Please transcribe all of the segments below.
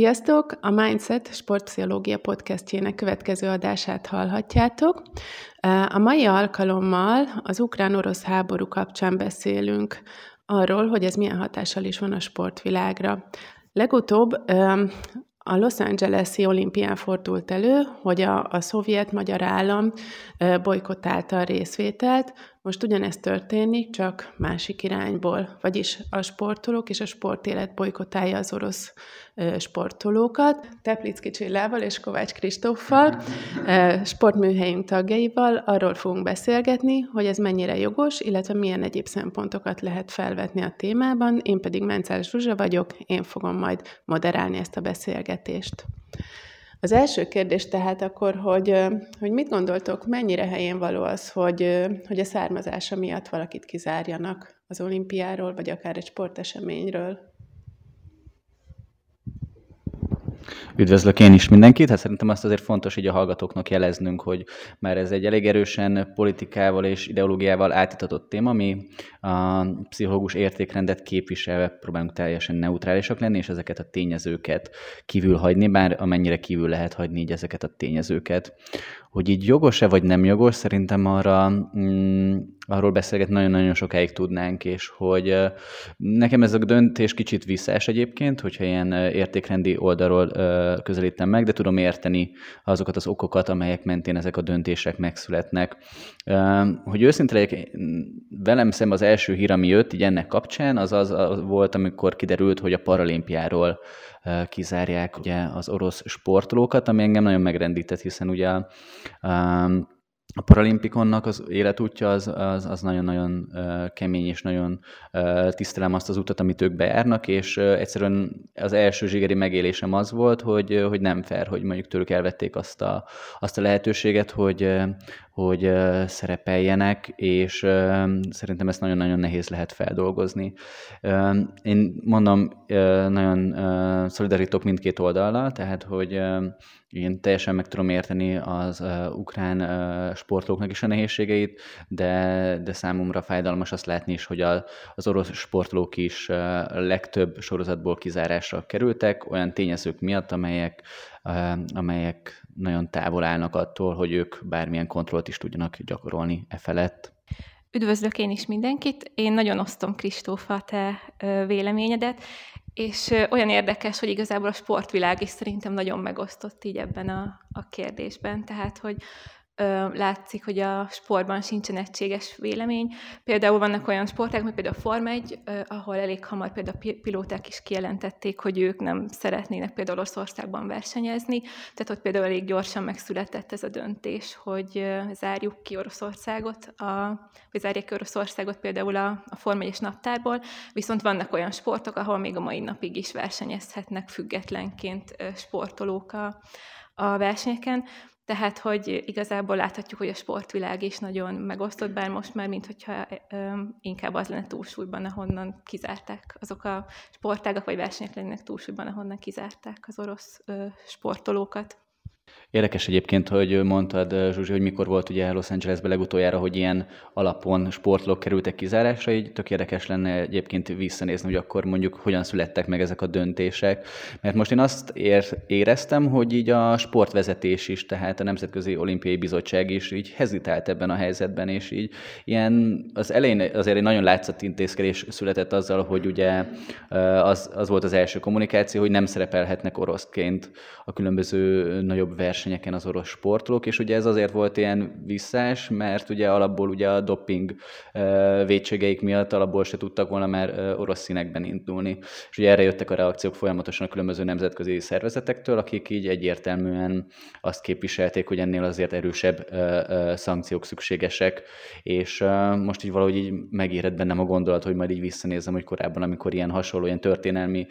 Sziasztok! A Mindset Sportpszichológia podcastjének következő adását hallhatjátok. A mai alkalommal az ukrán-orosz háború kapcsán beszélünk arról, hogy ez milyen hatással is van a sportvilágra. Legutóbb a Los Angeles-i olimpián fordult elő, hogy a, a szovjet-magyar állam bolykottálta a részvételt, most ugyanezt történik, csak másik irányból, vagyis a sportolók és a sportélet bolykotálja az orosz sportolókat. Teplicki Csillával és Kovács Kristóffal, sportműhelyünk tagjaival arról fogunk beszélgetni, hogy ez mennyire jogos, illetve milyen egyéb szempontokat lehet felvetni a témában. Én pedig Mencárs Zsuzsa vagyok, én fogom majd moderálni ezt a beszélgetést. Az első kérdés tehát akkor, hogy, hogy mit gondoltok, mennyire helyén való az, hogy, hogy a származása miatt valakit kizárjanak az olimpiáról, vagy akár egy sporteseményről? Üdvözlök én is mindenkit, hát szerintem azt azért fontos így a hallgatóknak jeleznünk, hogy már ez egy elég erősen politikával és ideológiával átitatott téma, ami a pszichológus értékrendet képviselve próbálunk teljesen neutrálisak lenni, és ezeket a tényezőket kívül hagyni, bár amennyire kívül lehet hagyni így ezeket a tényezőket. Hogy így jogos-e vagy nem jogos, szerintem arra mm, arról beszélgetni nagyon-nagyon sokáig tudnánk, és hogy nekem ez a döntés kicsit visszás egyébként, hogyha ilyen értékrendi oldalról közelítem meg, de tudom érteni azokat az okokat, amelyek mentén ezek a döntések megszületnek. Hogy őszinte legyek, velem szemben az első hír, ami jött így ennek kapcsán, az, az volt, amikor kiderült, hogy a paralimpiáról kizárják ugye az orosz sportolókat, ami engem nagyon megrendített, hiszen ugye a paralimpikonnak az életútja az, az, az nagyon-nagyon kemény, és nagyon tisztelem azt az utat, amit ők bejárnak, és egyszerűen az első zsigeri megélésem az volt, hogy, hogy nem fair, hogy mondjuk tőlük elvették azt a, azt a lehetőséget, hogy, hogy szerepeljenek, és szerintem ezt nagyon-nagyon nehéz lehet feldolgozni. Én mondom, nagyon szolidarítok mindkét oldalra, tehát hogy én teljesen meg tudom érteni az ukrán uh, is a nehézségeit, de, de számomra fájdalmas azt látni is, hogy a, az orosz sportolók is legtöbb sorozatból kizárásra kerültek, olyan tényezők miatt, amelyek, amelyek nagyon távol állnak attól, hogy ők bármilyen kontrollt is tudjanak gyakorolni e felett. Üdvözlök én is mindenkit. Én nagyon osztom Kristófa te véleményedet, és olyan érdekes, hogy igazából a sportvilág is szerintem nagyon megosztott így ebben a, a kérdésben. Tehát, hogy látszik, hogy a sportban sincsen egységes vélemény. Például vannak olyan sporták, mint például a Forma 1, ahol elég hamar például a pilóták is kijelentették, hogy ők nem szeretnének például Oroszországban versenyezni, tehát ott például elég gyorsan megszületett ez a döntés, hogy zárjuk ki Oroszországot, a, vagy zárják ki Oroszországot például a, a Forma 1 naptárból, viszont vannak olyan sportok, ahol még a mai napig is versenyezhetnek függetlenként sportolók a, a versenyeken. Tehát, hogy igazából láthatjuk, hogy a sportvilág is nagyon megosztott, bár most már, mint hogyha inkább az lenne túlsúlyban, ahonnan kizárták azok a sportágak, vagy versenyek lennének túlsúlyban, ahonnan kizárták az orosz sportolókat. Érdekes egyébként, hogy mondtad, Zsuzsi, hogy mikor volt ugye Los Angelesbe legutoljára, hogy ilyen alapon sportlók kerültek kizárásra, így tök érdekes lenne egyébként visszanézni, hogy akkor mondjuk hogyan születtek meg ezek a döntések. Mert most én azt ér, éreztem, hogy így a sportvezetés is, tehát a Nemzetközi Olimpiai Bizottság is így hezitált ebben a helyzetben, és így ilyen az elején azért egy nagyon látszott intézkedés született azzal, hogy ugye az, az volt az első kommunikáció, hogy nem szerepelhetnek oroszként a különböző nagyobb versenyeken az orosz sportolók, és ugye ez azért volt ilyen visszás, mert ugye alapból ugye a doping vétségeik miatt alapból se tudtak volna már orosz színekben indulni. És ugye erre jöttek a reakciók folyamatosan a különböző nemzetközi szervezetektől, akik így egyértelműen azt képviselték, hogy ennél azért erősebb szankciók szükségesek, és most így valahogy így megérett bennem a gondolat, hogy majd így visszanézem, hogy korábban, amikor ilyen hasonló, ilyen történelmi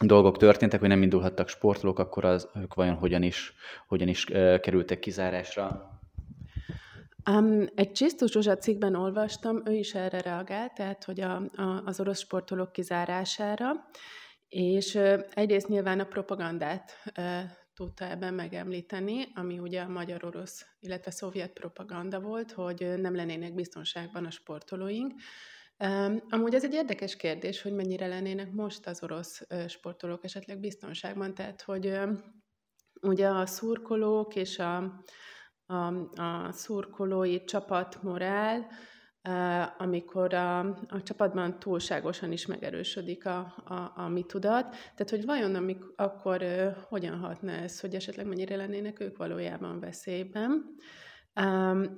dolgok történtek, hogy nem indulhattak sportolók, akkor az, ők vajon hogyan is, hogyan is uh, kerültek kizárásra? Um, egy Csisztus Zsuzsa cikkben olvastam, ő is erre reagált, tehát hogy a, a, az orosz sportolók kizárására, és uh, egyrészt nyilván a propagandát uh, tudta ebben megemlíteni, ami ugye a magyar-orosz, illetve szovjet propaganda volt, hogy nem lennének biztonságban a sportolóink, Amúgy ez egy érdekes kérdés, hogy mennyire lennének most az orosz sportolók esetleg biztonságban, tehát hogy ugye a szurkolók és a, a, a szurkolói csapatmorál, amikor a, a csapatban túlságosan is megerősödik a, a, a mi tudat. Tehát, hogy vajon amik, akkor hogyan hatna ez, hogy esetleg mennyire lennének ők valójában veszélyben.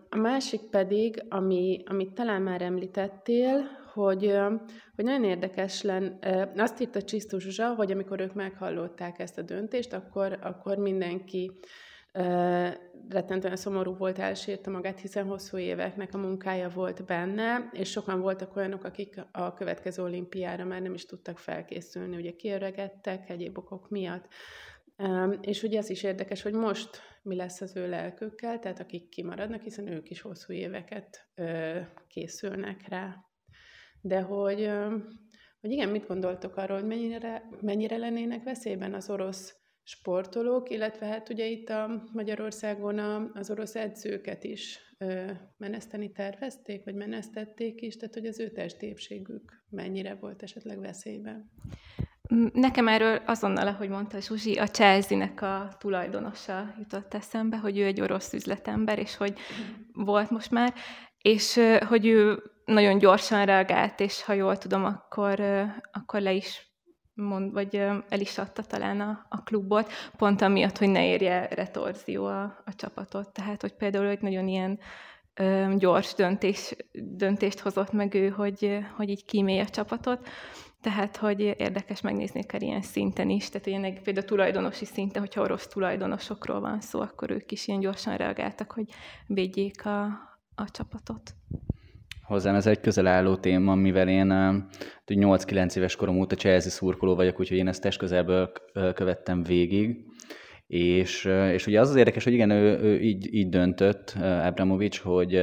A másik pedig, ami, amit talán már említettél, hogy, hogy nagyon érdekes lenne, azt írta Csisztus Zsuzsa, hogy amikor ők meghallották ezt a döntést, akkor, akkor mindenki rettentően szomorú volt, elsírta magát, hiszen hosszú éveknek a munkája volt benne, és sokan voltak olyanok, akik a következő olimpiára már nem is tudtak felkészülni, ugye kiöregettek egyéb okok miatt. És ugye ez is érdekes, hogy most mi lesz az ő lelkükkel, tehát akik kimaradnak, hiszen ők is hosszú éveket készülnek rá. De hogy, hogy igen, mit gondoltok arról, hogy mennyire, mennyire lennének veszélyben az orosz sportolók, illetve hát ugye itt a Magyarországon a, az orosz edzőket is meneszteni tervezték, vagy menesztették is, tehát hogy az ő testépségük mennyire volt esetleg veszélyben. Nekem erről azonnal, ahogy mondta Zsuzsi, a Chelsea-nek a tulajdonosa jutott eszembe, hogy ő egy orosz üzletember, és hogy volt most már, és hogy ő nagyon gyorsan reagált, és ha jól tudom, akkor, akkor le is mond, vagy el is adta talán a, a klubot, pont amiatt, hogy ne érje retorzió a, a csapatot. Tehát, hogy például hogy nagyon ilyen gyors döntés, döntést hozott meg ő, hogy, hogy így kímélje a csapatot. Tehát, hogy érdekes megnézni akár ilyen szinten is, tehát ilyen például tulajdonosi szinten, hogyha orosz tulajdonosokról van szó, akkor ők is ilyen gyorsan reagáltak, hogy védjék a, a csapatot. Hozzám ez egy közel álló téma, mivel én 8-9 éves korom óta Chelsea szurkoló vagyok, úgyhogy én ezt testközelből követtem végig. És, és ugye az az érdekes, hogy igen, ő, ő így, így döntött, Abramovics, hogy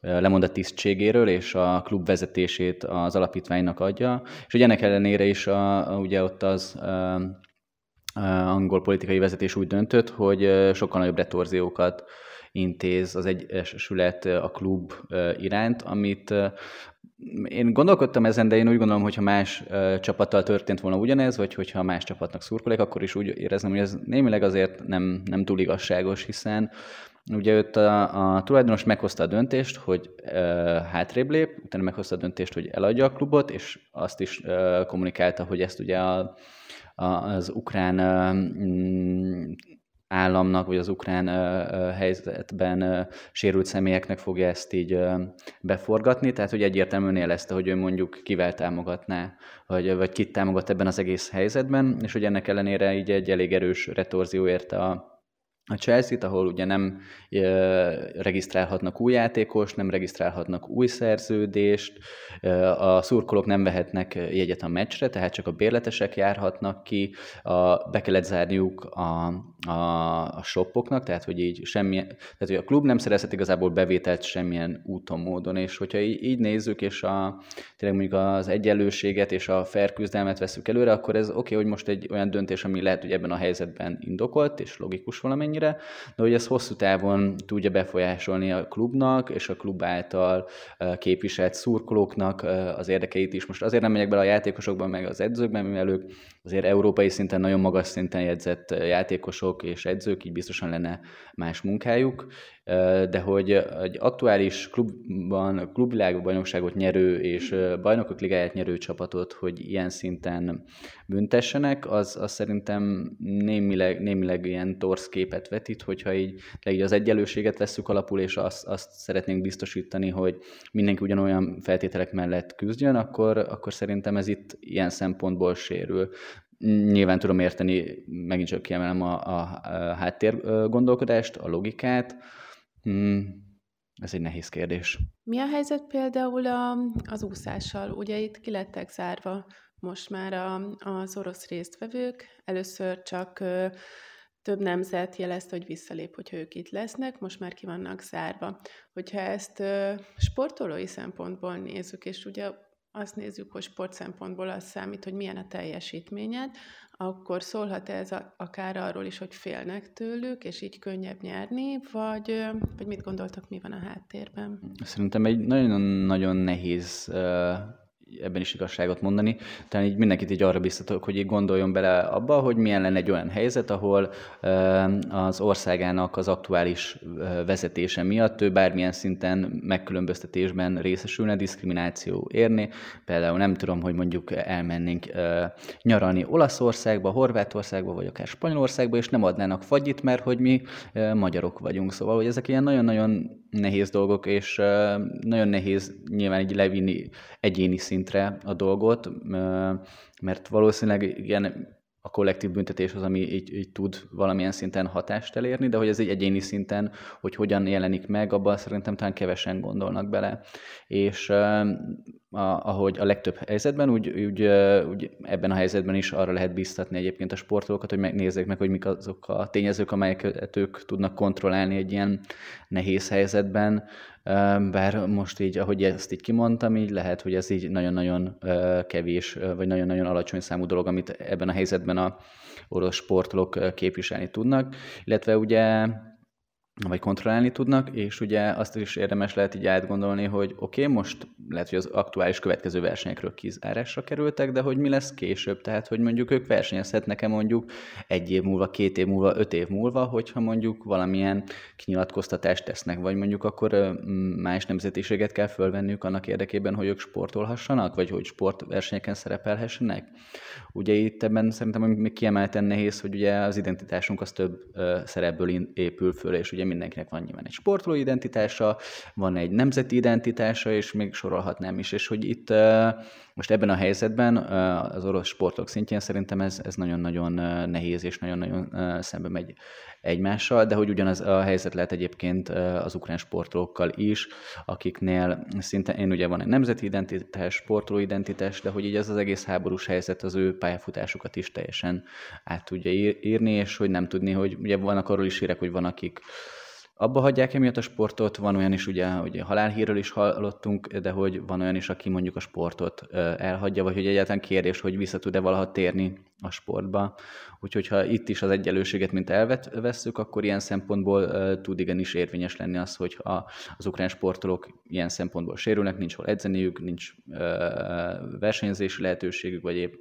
lemond a tisztségéről, és a klub vezetését az alapítványnak adja, és hogy ennek ellenére is a, ugye ott az a, a angol politikai vezetés úgy döntött, hogy sokkal nagyobb retorziókat intéz az egyesület a klub iránt, amit én gondolkodtam ezen, de én úgy gondolom, hogy ha más csapattal történt volna ugyanez, vagy hogyha más csapatnak szurkolik, akkor is úgy érezném, hogy ez némileg azért nem, nem túl igazságos, hiszen Ugye őt a, a tulajdonos meghozta a döntést, hogy e, hátrébb lép, utána meghozta a döntést, hogy eladja a klubot, és azt is e, kommunikálta, hogy ezt ugye a, a, az ukrán e, államnak, vagy az ukrán helyzetben sérült személyeknek fogja ezt így beforgatni, tehát hogy egyértelműen élezte, hogy ő mondjuk kivel támogatná, vagy, vagy kit támogat ebben az egész helyzetben, és hogy ennek ellenére így egy elég erős retorzió érte a, a Chelsea-t, ahol ugye nem regisztrálhatnak új játékos, nem regisztrálhatnak új szerződést, a szurkolók nem vehetnek jegyet a meccsre, tehát csak a bérletesek járhatnak ki, a, be kellett zárniuk a, a, a shopoknak, tehát hogy így semmi, tehát hogy a klub nem szerezhet igazából bevételt semmilyen úton, módon, és hogyha így, így nézzük, és a, tényleg mondjuk az egyenlőséget és a fair küzdelmet veszük előre, akkor ez oké, okay, hogy most egy olyan döntés, ami lehet, hogy ebben a helyzetben indokolt, és logikus valamennyire, de hogy ez hosszú távon tudja befolyásolni a klubnak, és a klub által képviselt szurkolóknak az érdekeit is. Most azért nem megyek bele a játékosokban, meg az edzőkben, mivel ők azért európai szinten, nagyon magas szinten jegyzett játékosok és edzők, így biztosan lenne más munkájuk, de hogy egy aktuális klubban, klubvilágbajnokságot nyerő és bajnokok ligáját nyerő csapatot, hogy ilyen szinten büntessenek, az, az szerintem némileg, némileg ilyen torsz képet vetít, hogyha így, így az egyenlőséget vesszük alapul, és azt, azt szeretnénk biztosítani, hogy mindenki ugyanolyan feltételek mellett küzdjön, akkor, akkor szerintem ez itt ilyen szempontból sérül. Nyilván tudom érteni, megint csak kiemelem a, a, a háttér gondolkodást, a logikát. Hmm, ez egy nehéz kérdés. Mi a helyzet például a, az úszással? Ugye itt ki lettek zárva most már a, az orosz résztvevők. Először csak több nemzet jelezte, hogy visszalép, hogyha ők itt lesznek, most már ki vannak zárva. Hogyha ezt sportolói szempontból nézzük, és ugye azt nézzük, hogy sport szempontból az számít, hogy milyen a teljesítményed, akkor szólhat ez akár arról is, hogy félnek tőlük, és így könnyebb nyerni, vagy, vagy mit gondoltak, mi van a háttérben? Szerintem egy nagyon-nagyon nehéz ebben is igazságot mondani. Tehát így mindenkit így arra biztatok, hogy így gondoljon bele abba, hogy milyen lenne egy olyan helyzet, ahol az országának az aktuális vezetése miatt ő bármilyen szinten megkülönböztetésben részesülne, diszkrimináció érni. Például nem tudom, hogy mondjuk elmennénk nyaralni Olaszországba, Horvátországba, vagy akár Spanyolországba, és nem adnának fagyit, mert hogy mi magyarok vagyunk. Szóval, hogy ezek ilyen nagyon-nagyon nehéz dolgok, és nagyon nehéz nyilván így levinni egyéni szintre a dolgot, mert valószínűleg igen, a kollektív büntetés az, ami így, így tud valamilyen szinten hatást elérni, de hogy ez egy egyéni szinten, hogy hogyan jelenik meg, abban szerintem talán kevesen gondolnak bele. És a, ahogy a legtöbb helyzetben, úgy, úgy, úgy ebben a helyzetben is arra lehet biztatni egyébként a sportolókat, hogy megnézzék meg, hogy mik azok a tényezők, amelyeket ők tudnak kontrollálni egy ilyen nehéz helyzetben, bár most így, ahogy ezt így kimondtam, így lehet, hogy ez így nagyon-nagyon kevés, vagy nagyon-nagyon alacsony számú dolog, amit ebben a helyzetben a orosz sportolók képviselni tudnak, illetve ugye vagy kontrollálni tudnak, és ugye azt is érdemes lehet így átgondolni, hogy oké, okay, most lehet, hogy az aktuális következő versenyekről kizárásra kerültek, de hogy mi lesz később, tehát hogy mondjuk ők versenyezhetnek-e mondjuk egy év múlva, két év múlva, öt év múlva, hogyha mondjuk valamilyen kinyilatkoztatást tesznek, vagy mondjuk akkor más nemzetiséget kell fölvenniük annak érdekében, hogy ők sportolhassanak, vagy hogy sportversenyeken szerepelhessenek. Ugye itt ebben szerintem még kiemelten nehéz, hogy ugye az identitásunk az több szerepből épül föl, és ugye mindenkinek van nyilván egy sportoló identitása, van egy nemzeti identitása, és még sorolhatnám is, és hogy itt most ebben a helyzetben az orosz sportok szintjén szerintem ez, ez nagyon-nagyon nehéz, és nagyon-nagyon szembe megy egymással, de hogy ugyanaz a helyzet lehet egyébként az ukrán sportolókkal is, akiknél szinte én ugye van egy nemzeti identitás, sportoló identitás, de hogy így ez az egész háborús helyzet az ő pályafutásukat is teljesen át tudja írni, és hogy nem tudni, hogy ugye vannak arról is hírek, hogy van, akik abba hagyják emiatt a sportot, van olyan is, ugye, hogy halálhírről is hallottunk, de hogy van olyan is, aki mondjuk a sportot elhagyja, vagy hogy egyáltalán kérdés, hogy vissza tud-e valaha térni a sportba. Úgyhogy ha itt is az egyenlőséget, mint elvesszük, akkor ilyen szempontból uh, tud igenis érvényes lenni az, hogy ha az ukrán sportolók ilyen szempontból sérülnek, nincs hol edzeniük, nincs versenyzési lehetőségük, vagy épp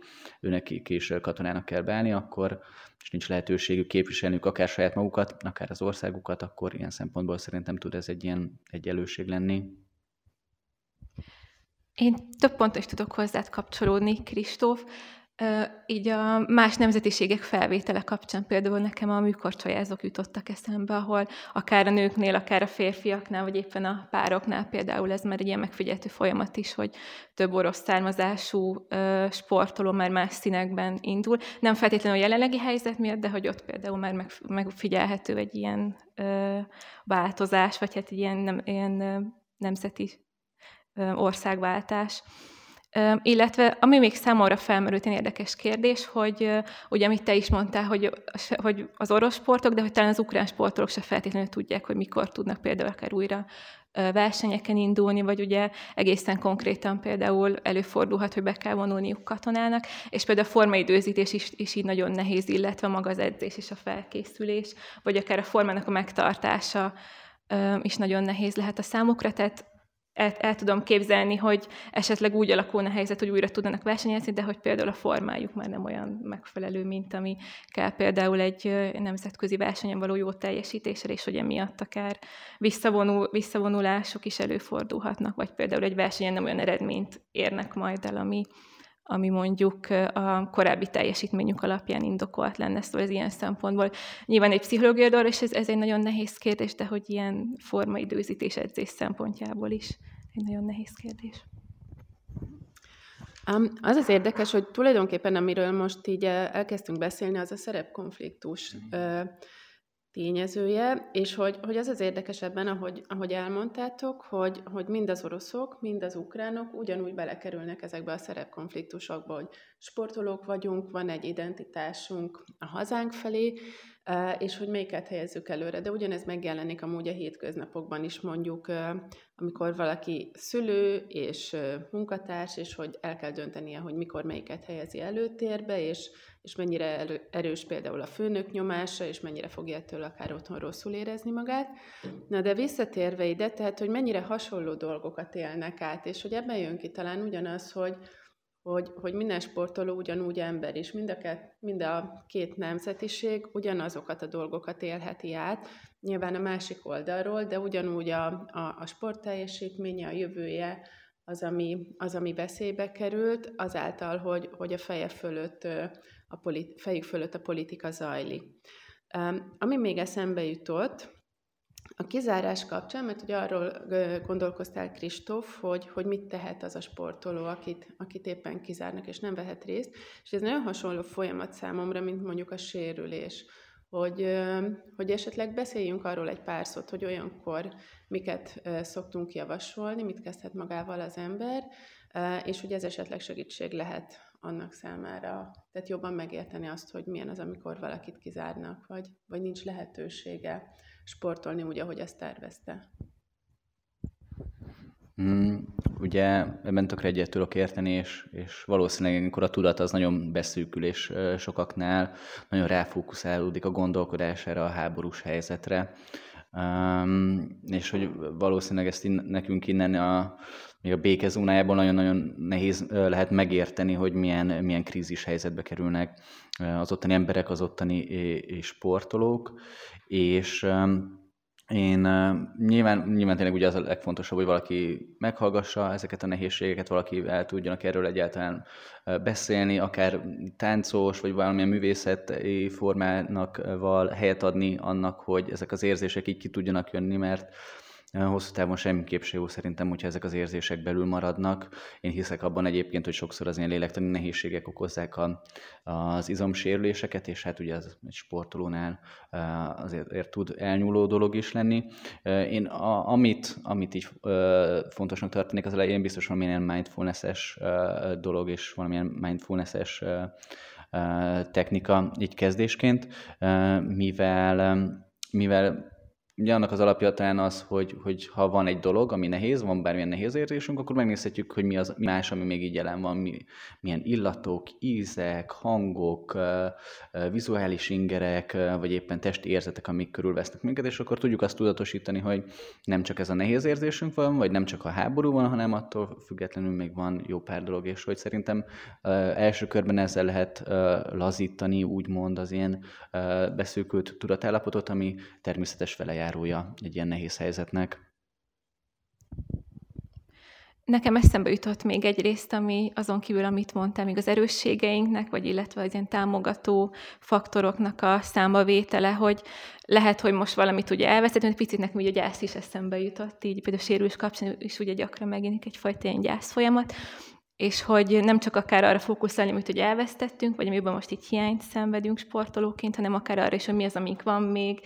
őnek is katonának kell beállni, akkor és nincs lehetőségük képviselniük akár saját magukat, akár az országukat, akkor ilyen szempontból szerintem tud ez egy ilyen egyenlőség lenni. Én több pontot is tudok hozzád kapcsolódni, Kristóf. Így a más nemzetiségek felvétele kapcsán például nekem a műkorcsolyázók jutottak eszembe, ahol akár a nőknél, akár a férfiaknál, vagy éppen a pároknál például ez már egy ilyen megfigyeltő folyamat is, hogy több orosz származású sportoló már más színekben indul. Nem feltétlenül a jelenlegi helyzet miatt, de hogy ott például már megfigyelhető egy ilyen változás, vagy hát egy ilyen, nem, ilyen nemzeti országváltás. Illetve ami még számomra felmerült egy érdekes kérdés, hogy ugye amit te is mondtál, hogy, hogy az orosz sportok, de hogy talán az ukrán sportolók se feltétlenül tudják, hogy mikor tudnak például akár újra versenyeken indulni, vagy ugye egészen konkrétan például előfordulhat, hogy be kell vonulniuk katonának, és például a formaidőzítés is, is így nagyon nehéz, illetve maga az edzés és a felkészülés, vagy akár a formának a megtartása is nagyon nehéz lehet a számukra, tehát el, el tudom képzelni, hogy esetleg úgy alakulna a helyzet, hogy újra tudnak versenyezni, de hogy például a formájuk már nem olyan megfelelő, mint ami kell például egy nemzetközi versenyen való jó teljesítésre, és hogy emiatt akár visszavonul, visszavonulások is előfordulhatnak, vagy például egy versenyen nem olyan eredményt érnek majd el, ami, ami mondjuk a korábbi teljesítményük alapján indokolt lenne. Szóval ez ilyen szempontból nyilván egy pszichológiai dolog, és ez, ez egy nagyon nehéz kérdés, de hogy ilyen formaidőzítés edzés szempontjából is egy nagyon nehéz kérdés. Az az érdekes, hogy tulajdonképpen amiről most így elkezdtünk beszélni, az a szerepkonfliktus. Mm tényezője, és hogy, hogy az az érdekes ebben, ahogy, ahogy elmondtátok, hogy, hogy mind az oroszok, mind az ukránok ugyanúgy belekerülnek ezekbe a szerepkonfliktusokba, hogy sportolók vagyunk, van egy identitásunk a hazánk felé, és hogy melyiket helyezzük előre. De ugyanez megjelenik amúgy a hétköznapokban is, mondjuk, amikor valaki szülő és munkatárs, és hogy el kell döntenie, hogy mikor melyiket helyezi előtérbe, és, és mennyire erős például a főnök nyomása, és mennyire fogja ettől akár otthon rosszul érezni magát. Na de visszatérve ide, tehát, hogy mennyire hasonló dolgokat élnek át, és hogy ebben jön ki talán ugyanaz, hogy, hogy, hogy minden sportoló ugyanúgy ember is, mind a, két, mind a két nemzetiség ugyanazokat a dolgokat élheti át, nyilván a másik oldalról, de ugyanúgy a, a, a sport teljesítménye, a jövője, az ami, az, ami veszélybe került, azáltal, hogy, hogy a feje fölött, a politi- fejük fölött a politika zajlik. Ami még eszembe jutott, a kizárás kapcsán, mert ugye arról gondolkoztál, Kristóf, hogy, hogy mit tehet az a sportoló, akit, akit éppen kizárnak, és nem vehet részt, és ez nagyon hasonló folyamat számomra, mint mondjuk a sérülés, hogy, hogy esetleg beszéljünk arról egy pár szót, hogy olyankor miket szoktunk javasolni, mit kezdhet magával az ember, és hogy ez esetleg segítség lehet annak számára, tehát jobban megérteni azt, hogy milyen az, amikor valakit kizárnak, vagy, vagy nincs lehetősége sportolni úgy, ahogy ezt tervezte. Mm, ugye ebben tökre egyet tudok érteni, és, és valószínűleg amikor a tudat az nagyon beszűkül, és sokaknál nagyon ráfókuszálódik a gondolkodására, a háborús helyzetre. Um, és hogy valószínűleg ezt in, nekünk innen a, még a békezónájában nagyon-nagyon nehéz lehet megérteni, hogy milyen, milyen krízis helyzetbe kerülnek az ottani emberek, az ottani sportolók, és én nyilván, nyilván tényleg ugye az a legfontosabb, hogy valaki meghallgassa ezeket a nehézségeket, valaki el tudjanak erről egyáltalán beszélni, akár táncos, vagy valamilyen művészeti formának val helyet adni annak, hogy ezek az érzések így ki tudjanak jönni, mert Hosszú távon semmiképp se jó szerintem, hogyha ezek az érzések belül maradnak. Én hiszek abban egyébként, hogy sokszor az ilyen lélektani nehézségek okozzák a, az izomsérüléseket, és hát ugye az egy sportolónál azért, tud elnyúló dolog is lenni. Én a, amit, amit így fontosnak tartanék, az elején biztos valamilyen mindfulness-es dolog, és valamilyen mindfulness-es technika így kezdésként, mivel mivel Ugye annak az alapja talán az, hogy, hogy ha van egy dolog, ami nehéz, van bármilyen nehéz érzésünk, akkor megnézhetjük, hogy mi az mi más, ami még így jelen van, mi, milyen illatok, ízek, hangok, vizuális ingerek, vagy éppen testi érzetek, amik körülvesznek minket, és akkor tudjuk azt tudatosítani, hogy nem csak ez a nehéz érzésünk van, vagy nem csak a háború van, hanem attól függetlenül még van jó pár dolog, és hogy szerintem első körben ezzel lehet lazítani, úgymond az ilyen beszűkült tudatállapotot, ami természetes vele jár hozzájárója egy ilyen nehéz helyzetnek. Nekem eszembe jutott még egy részt, ami azon kívül, amit mondtam, még az erősségeinknek, vagy illetve az ilyen támogató faktoroknak a számbavétele, hogy lehet, hogy most valamit ugye egy picit nekem ugye a gyász is eszembe jutott, így például sérülés kapcsán is ugye gyakran megjelenik egyfajta ilyen gyász folyamat, és hogy nem csak akár arra fókuszálni, amit ugye elvesztettünk, vagy amiben most így hiányt szenvedünk sportolóként, hanem akár arra is, hogy mi az, amink van még,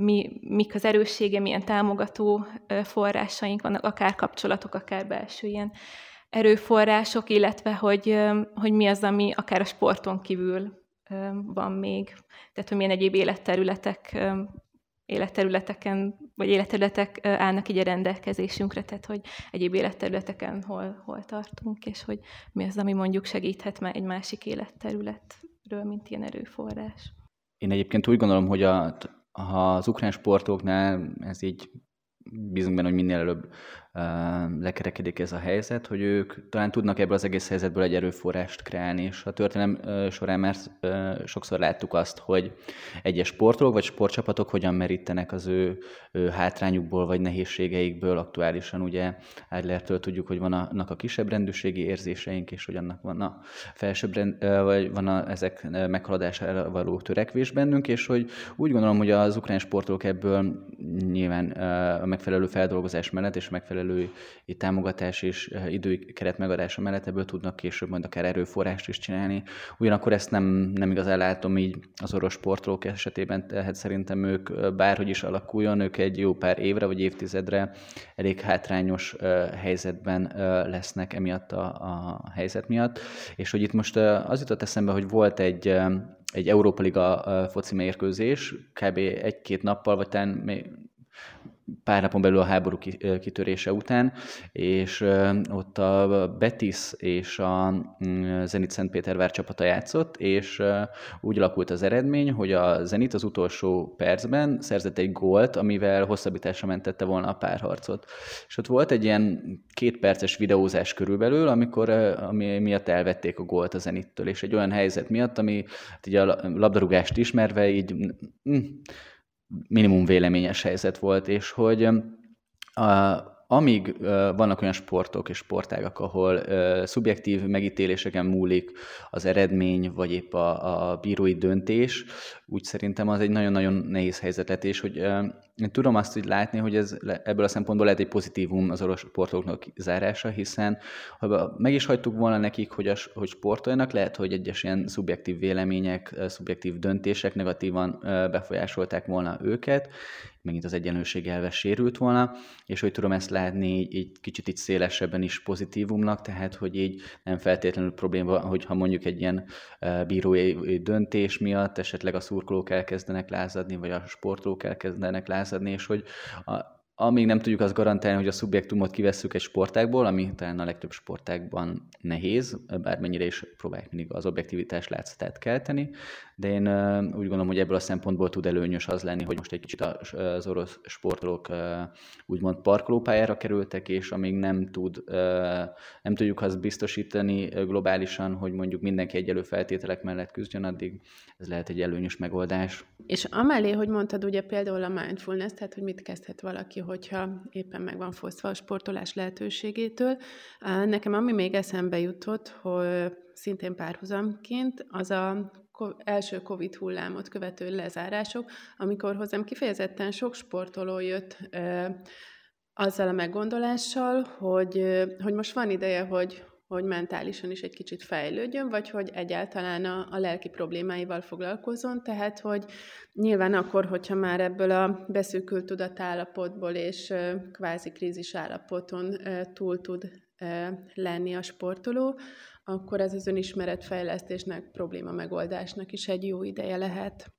mi, mik az erőssége, milyen támogató forrásaink vannak, akár kapcsolatok, akár belső ilyen erőforrások, illetve hogy, hogy mi az, ami akár a sporton kívül van még. Tehát, hogy milyen egyéb életterületek életterületeken, vagy életterületek állnak így a rendelkezésünkre, tehát hogy egyéb életterületeken hol, hol tartunk, és hogy mi az, ami mondjuk segíthet már egy másik életterületről, mint ilyen erőforrás. Én egyébként úgy gondolom, hogy a ha az ukrán sportoknál ez így bízunk benne, hogy minél előbb lekerekedik ez a helyzet, hogy ők talán tudnak ebből az egész helyzetből egy erőforrást kreálni, és a történelem során már sokszor láttuk azt, hogy egyes sportolók vagy sportcsapatok hogyan merítenek az ő, hátrányukból vagy nehézségeikből aktuálisan. Ugye Adlertől tudjuk, hogy van annak a kisebb rendűségi érzéseink, és hogy annak van a felsőbb rend, vagy van a, ezek meghaladására való törekvés bennünk, és hogy úgy gondolom, hogy az ukrán sportolók ebből nyilván a megfelelő feldolgozás mellett és megfelelő megfelelő támogatás és időkeret megadása mellett ebből tudnak később majd akár erőforrást is csinálni. Ugyanakkor ezt nem, nem igazán látom így az orosz sportolók esetében, tehát szerintem ők bárhogy is alakuljon, ők egy jó pár évre vagy évtizedre elég hátrányos helyzetben lesznek emiatt a, a helyzet miatt. És hogy itt most az jutott eszembe, hogy volt egy egy Európa Liga foci mérkőzés, kb. egy-két nappal, vagy talán pár napon belül a háború kitörése után, és ott a Betis és a mm, Zenit Szentpétervár csapata játszott, és úgy alakult az eredmény, hogy a Zenit az utolsó percben szerzett egy gólt, amivel hosszabbításra mentette volna a párharcot. És ott volt egy ilyen két perces videózás körülbelül, amikor ami miatt elvették a gólt a Zenittől, és egy olyan helyzet miatt, ami hát így a labdarúgást ismerve így mm, minimum véleményes helyzet volt, és hogy a, amíg vannak olyan sportok és sportágak, ahol uh, szubjektív megítéléseken múlik az eredmény, vagy épp a, a bírói döntés, úgy szerintem az egy nagyon-nagyon nehéz helyzet lett, és hogy én tudom azt hogy látni, hogy ez ebből a szempontból lehet egy pozitívum az orosz sportoknak zárása, hiszen ha meg is hagytuk volna nekik, hogy, a, hogy sportoljanak, lehet, hogy egyes ilyen szubjektív vélemények, szubjektív döntések negatívan befolyásolták volna őket, megint az egyenlőség elve sérült volna, és hogy tudom ezt látni így kicsit így szélesebben is pozitívumnak, tehát hogy így nem feltétlenül probléma, hogyha mondjuk egy ilyen bírói döntés miatt esetleg a szurkolók elkezdenek lázadni, vagy a sportolók elkezdenek lázadni, és hogy a, amíg nem tudjuk azt garantálni, hogy a szubjektumot kivesszük egy sportákból, ami talán a legtöbb sportákban nehéz, bármennyire is próbálják mindig az objektivitás látszatát kelteni, de én úgy gondolom, hogy ebből a szempontból tud előnyös az lenni, hogy most egy kicsit az orosz sportolók úgymond parkolópályára kerültek, és amíg nem, tud, nem tudjuk azt biztosítani globálisan, hogy mondjuk mindenki egyelő feltételek mellett küzdjön, addig ez lehet egy előnyös megoldás. És amellé, hogy mondtad ugye például a mindfulness, tehát hogy mit kezdhet valaki, hogyha éppen meg van fosztva a sportolás lehetőségétől. Nekem ami még eszembe jutott, hogy szintén párhuzamként, az a első Covid hullámot követő lezárások, amikor hozzám kifejezetten sok sportoló jött azzal a meggondolással, hogy, hogy most van ideje, hogy, hogy mentálisan is egy kicsit fejlődjön, vagy hogy egyáltalán a, a lelki problémáival foglalkozzon, tehát hogy nyilván akkor, hogyha már ebből a beszűkült tudatállapotból és kvázi krízis állapoton túl tud lenni a sportoló, akkor ez az önismeretfejlesztésnek, probléma megoldásnak is egy jó ideje lehet.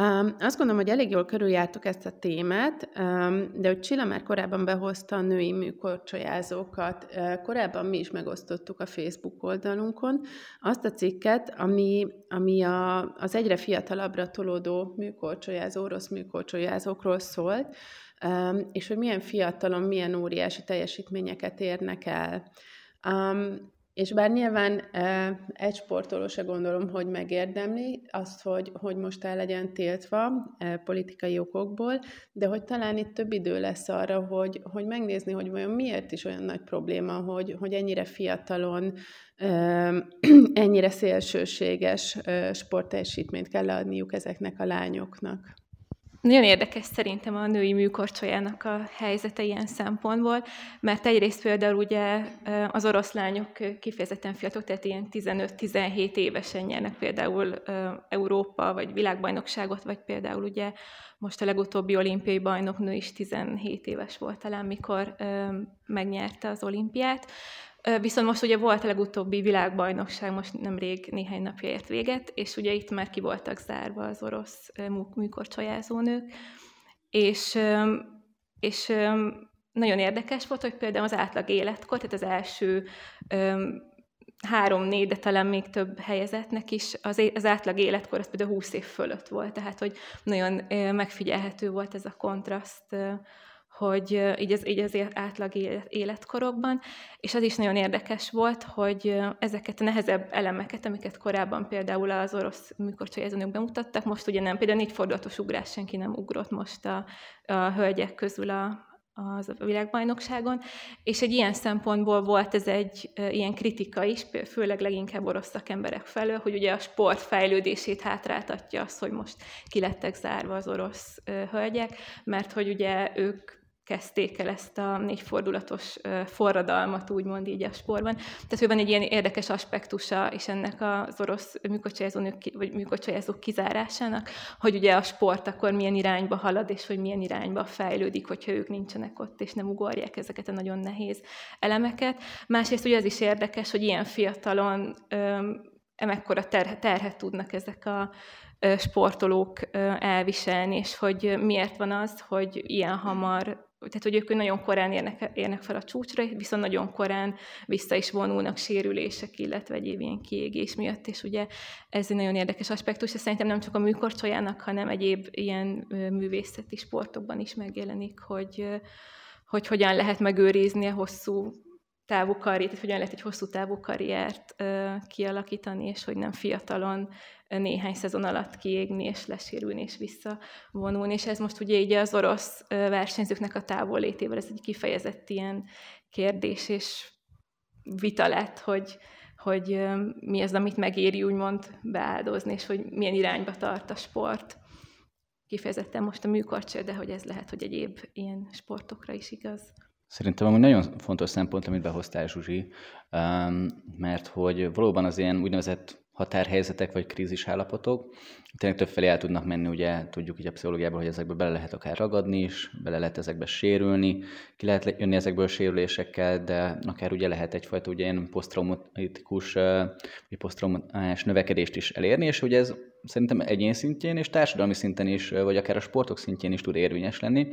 Um, azt gondolom, hogy elég jól körüljártuk ezt a témát, um, de hogy Csilla már korábban behozta a női műkorcsolyázókat, uh, korábban mi is megosztottuk a Facebook oldalunkon azt a cikket, ami, ami a, az egyre fiatalabbra tolódó műkorcsolyázó, orosz műkorcsolyázókról szólt, um, és hogy milyen fiatalon, milyen óriási teljesítményeket érnek el. Um, és bár nyilván egy sportoló se gondolom, hogy megérdemli azt, hogy, hogy most el legyen tiltva politikai okokból, de hogy talán itt több idő lesz arra, hogy, hogy megnézni, hogy vajon miért is olyan nagy probléma, hogy, hogy ennyire fiatalon, ennyire szélsőséges sportteljesítményt kell adniuk ezeknek a lányoknak. Nagyon érdekes szerintem a női műkorcsolyának a helyzete ilyen szempontból, mert egyrészt például ugye az oroszlányok kifejezetten fiatal, tehát ilyen 15-17 évesen nyernek például Európa vagy világbajnokságot, vagy például ugye most a legutóbbi olimpiai bajnoknő is 17 éves volt talán, mikor megnyerte az olimpiát. Viszont most ugye volt a legutóbbi világbajnokság, most nemrég néhány napja ért véget, és ugye itt már ki voltak zárva az orosz műkorcsolyázónők, és, és nagyon érdekes volt, hogy például az átlag életkor, tehát az első három-négy, de talán még több helyezetnek is az, az átlag életkor az például 20 év fölött volt, tehát hogy nagyon megfigyelhető volt ez a kontraszt hogy így az, így az átlag életkorokban, és az is nagyon érdekes volt, hogy ezeket a nehezebb elemeket, amiket korábban például az orosz műkorcsolyázónők bemutattak, most ugye nem, például négy fordulatos ugrás senki nem ugrott most a, a hölgyek közül a, az a világbajnokságon, és egy ilyen szempontból volt ez egy e, ilyen kritika is, főleg leginkább orosz szakemberek felől, hogy ugye a sport fejlődését hátráltatja az, hogy most kilettek zárva az orosz e, hölgyek, mert hogy ugye ők kezdték el ezt a négyfordulatos forradalmat, úgymond így a sportban. Tehát, hogy van egy ilyen érdekes aspektusa is ennek az orosz műkocsajázók, vagy műkocsajázók kizárásának, hogy ugye a sport akkor milyen irányba halad, és hogy milyen irányba fejlődik, hogyha ők nincsenek ott, és nem ugorják ezeket a nagyon nehéz elemeket. Másrészt ugye az is érdekes, hogy ilyen fiatalon emekkora terhet, terhet tudnak ezek a sportolók elviselni, és hogy miért van az, hogy ilyen hamar tehát hogy ők nagyon korán érnek, érnek fel a csúcsra, viszont nagyon korán vissza is vonulnak sérülések, illetve egyéb ilyen kiégés miatt, és ugye ez egy nagyon érdekes aspektus, és szerintem nem csak a műkorcsolyának, hanem egyéb ilyen művészeti sportokban is megjelenik, hogy, hogy hogyan lehet megőrizni a hosszú távú karriert, tehát hogyan lehet egy hosszú távú karriert kialakítani, és hogy nem fiatalon néhány szezon alatt kiégni, és lesérülni, és visszavonulni. És ez most ugye így az orosz versenyzőknek a távollétével, ez egy kifejezett ilyen kérdés és vita lett, hogy, hogy mi az, amit megéri úgymond beáldozni, és hogy milyen irányba tart a sport. Kifejezetten most a műkorcső, de hogy ez lehet, hogy egyéb ilyen sportokra is igaz. Szerintem amúgy nagyon fontos szempont, amit behoztál, Zsuzsi, mert hogy valóban az ilyen úgynevezett határhelyzetek vagy krízis állapotok. Tényleg többfelé el tudnak menni, ugye tudjuk így a pszichológiából, hogy ezekbe bele lehet akár ragadni is, bele lehet ezekbe sérülni, ki lehet jönni ezekből sérülésekkel, de akár ugye lehet egyfajta ugye ilyen posztraumatikus vagy posztraumás növekedést is elérni, és ugye ez szerintem egyén szintjén és társadalmi szinten is, vagy akár a sportok szintjén is tud érvényes lenni.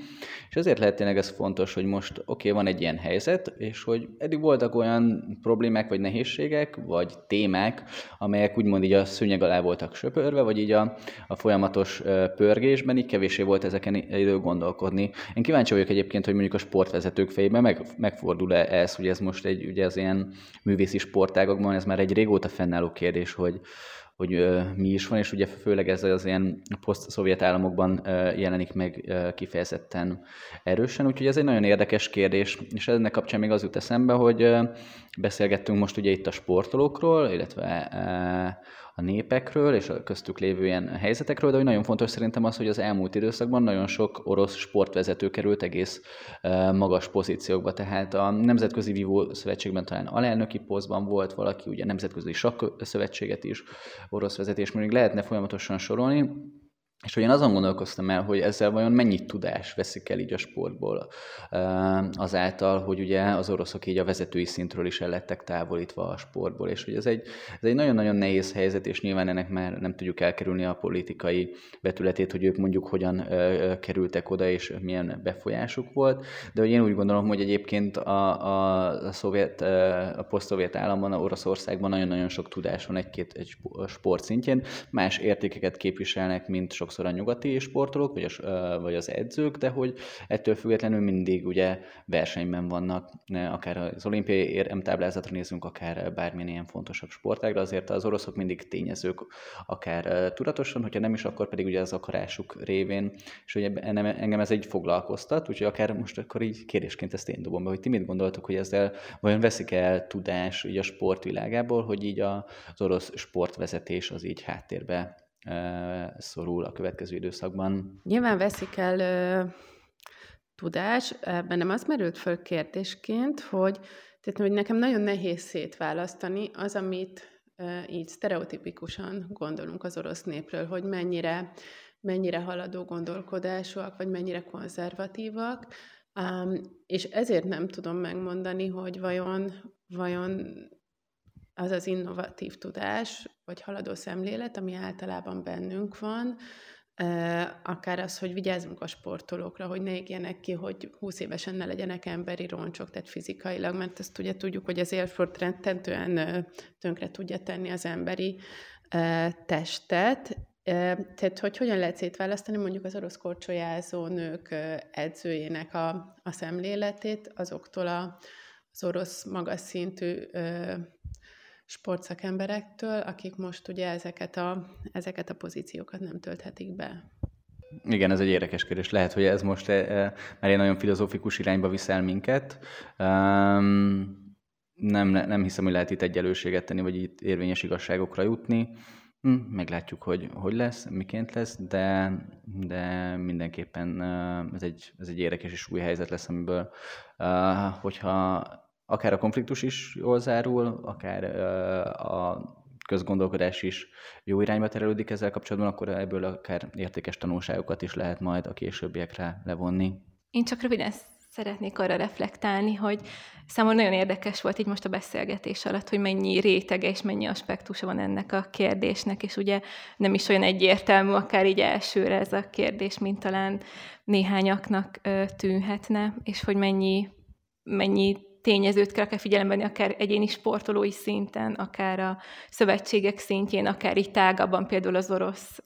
És ezért lehet tényleg ez fontos, hogy most oké, okay, van egy ilyen helyzet, és hogy eddig voltak olyan problémák, vagy nehézségek, vagy témák, amelyek úgymond így a szőnyeg alá voltak söpörve, vagy így a, a folyamatos pörgésben, így kevésé volt ezeken idő gondolkodni. Én kíváncsi vagyok egyébként, hogy mondjuk a sportvezetők fejében meg, megfordul-e ez, hogy ez most egy, ugye az ilyen művészi sportágokban, ez már egy régóta fennálló kérdés, hogy, hogy mi is van, és ugye főleg ez az ilyen poszt-szovjet államokban jelenik meg kifejezetten erősen, úgyhogy ez egy nagyon érdekes kérdés, és ennek kapcsán még az jut eszembe, hogy beszélgettünk most ugye itt a sportolókról, illetve a népekről és a köztük lévő ilyen helyzetekről, de hogy nagyon fontos szerintem az, hogy az elmúlt időszakban nagyon sok orosz sportvezető került egész magas pozíciókba, tehát a Nemzetközi Vívó Szövetségben talán alelnöki posztban volt valaki, ugye a Nemzetközi Sakk Szövetséget is orosz vezetés, még lehetne folyamatosan sorolni, és hogy én azon gondolkoztam el, hogy ezzel vajon mennyi tudás veszik el így a sportból? Azáltal, hogy ugye az oroszok így a vezetői szintről is el lettek távolítva a sportból, és hogy ez egy, ez egy nagyon-nagyon nehéz helyzet, és nyilván ennek már nem tudjuk elkerülni a politikai vetületét, hogy ők mondjuk hogyan kerültek oda, és milyen befolyásuk volt, de hogy én úgy gondolom, hogy egyébként a, a, a szovjet, a poszt-szovjet államban, a Oroszországban nagyon-nagyon sok tudás van egy-két egy sport szintjén, más értékeket képviselnek, mint sok sokszor a nyugati sportolók, vagy, a, vagy az edzők, de hogy ettől függetlenül mindig ugye versenyben vannak, akár az olimpiai éremtáblázatra nézünk, akár bármilyen ilyen fontosabb sportágra, azért az oroszok mindig tényezők, akár tudatosan, hogyha nem is, akkor pedig ugye az akarásuk révén, és ugye engem ez egy foglalkoztat, úgyhogy akár most akkor így kérdésként ezt én dobom be, hogy ti mit gondoltok, hogy ezzel vajon veszik el tudás így a sportvilágából, hogy így az orosz sportvezetés az így háttérbe szorul a következő időszakban. Nyilván veszik el ö, tudás, bennem az merült föl kérdésként, hogy, tehát, hogy nekem nagyon nehéz szétválasztani az, amit ö, így sztereotipikusan gondolunk az orosz népről, hogy mennyire, mennyire haladó gondolkodásúak, vagy mennyire konzervatívak, um, és ezért nem tudom megmondani, hogy vajon, vajon az az innovatív tudás, vagy haladó szemlélet, ami általában bennünk van, akár az, hogy vigyázzunk a sportolókra, hogy ne égjenek ki, hogy 20 évesen ne legyenek emberi roncsok, tehát fizikailag, mert ezt ugye tudjuk, hogy az élsport rettentően tönkre tudja tenni az emberi testet, tehát, hogy hogyan lehet szétválasztani mondjuk az orosz korcsolyázó nők edzőjének a, a szemléletét azoktól a, az orosz magas szintű sportszakemberektől, akik most ugye ezeket a, ezeket a pozíciókat nem tölthetik be. Igen, ez egy érdekes kérdés. Lehet, hogy ez most e, e, már egy nagyon filozófikus irányba viszel minket. Um, nem, nem hiszem, hogy lehet itt egyelőséget tenni, vagy itt érvényes igazságokra jutni. Hm, meglátjuk, hogy hogy lesz, miként lesz, de, de mindenképpen ez egy, ez egy érdekes és új helyzet lesz, amiből, hogyha akár a konfliktus is jól zárul, akár a közgondolkodás is jó irányba terelődik ezzel kapcsolatban, akkor ebből akár értékes tanulságokat is lehet majd a későbbiekre levonni. Én csak röviden szeretnék arra reflektálni, hogy számomra nagyon érdekes volt így most a beszélgetés alatt, hogy mennyi rétege és mennyi aspektusa van ennek a kérdésnek, és ugye nem is olyan egyértelmű akár így elsőre ez a kérdés, mint talán néhányaknak tűnhetne, és hogy mennyi, mennyi tényezőt kell akár figyelembe venni, akár egyéni sportolói szinten, akár a szövetségek szintjén, akár így tágabban, például az orosz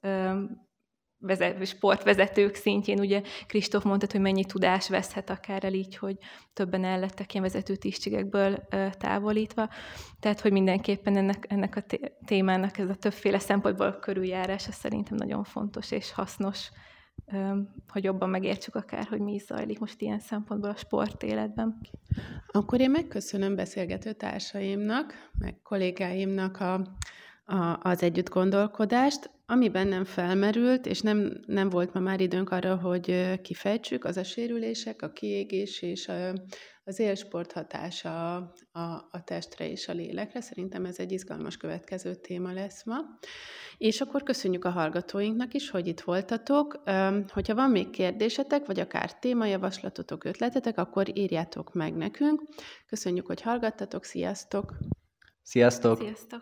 vezet, sportvezetők szintjén, ugye Kristóf mondta, hogy mennyi tudás veszhet akár el így, hogy többen el lettek ilyen vezető tisztségekből távolítva. Tehát, hogy mindenképpen ennek, ennek a témának ez a többféle szempontból körüljárása szerintem nagyon fontos és hasznos, hogy jobban megértsük akár, hogy mi is zajlik most ilyen szempontból a sport életben. Akkor én megköszönöm beszélgető társaimnak, meg kollégáimnak a, a, az együtt gondolkodást. Ami bennem felmerült, és nem, nem volt ma már időnk arra, hogy kifejtsük, az a sérülések, a kiégés és a, az élsport hatása a, a, a testre és a lélekre. Szerintem ez egy izgalmas következő téma lesz ma. És akkor köszönjük a hallgatóinknak is, hogy itt voltatok. Hogyha van még kérdésetek, vagy akár témajavaslatotok, ötletetek, akkor írjátok meg nekünk. Köszönjük, hogy hallgattatok. Sziasztok! Sziasztok! Sziasztok!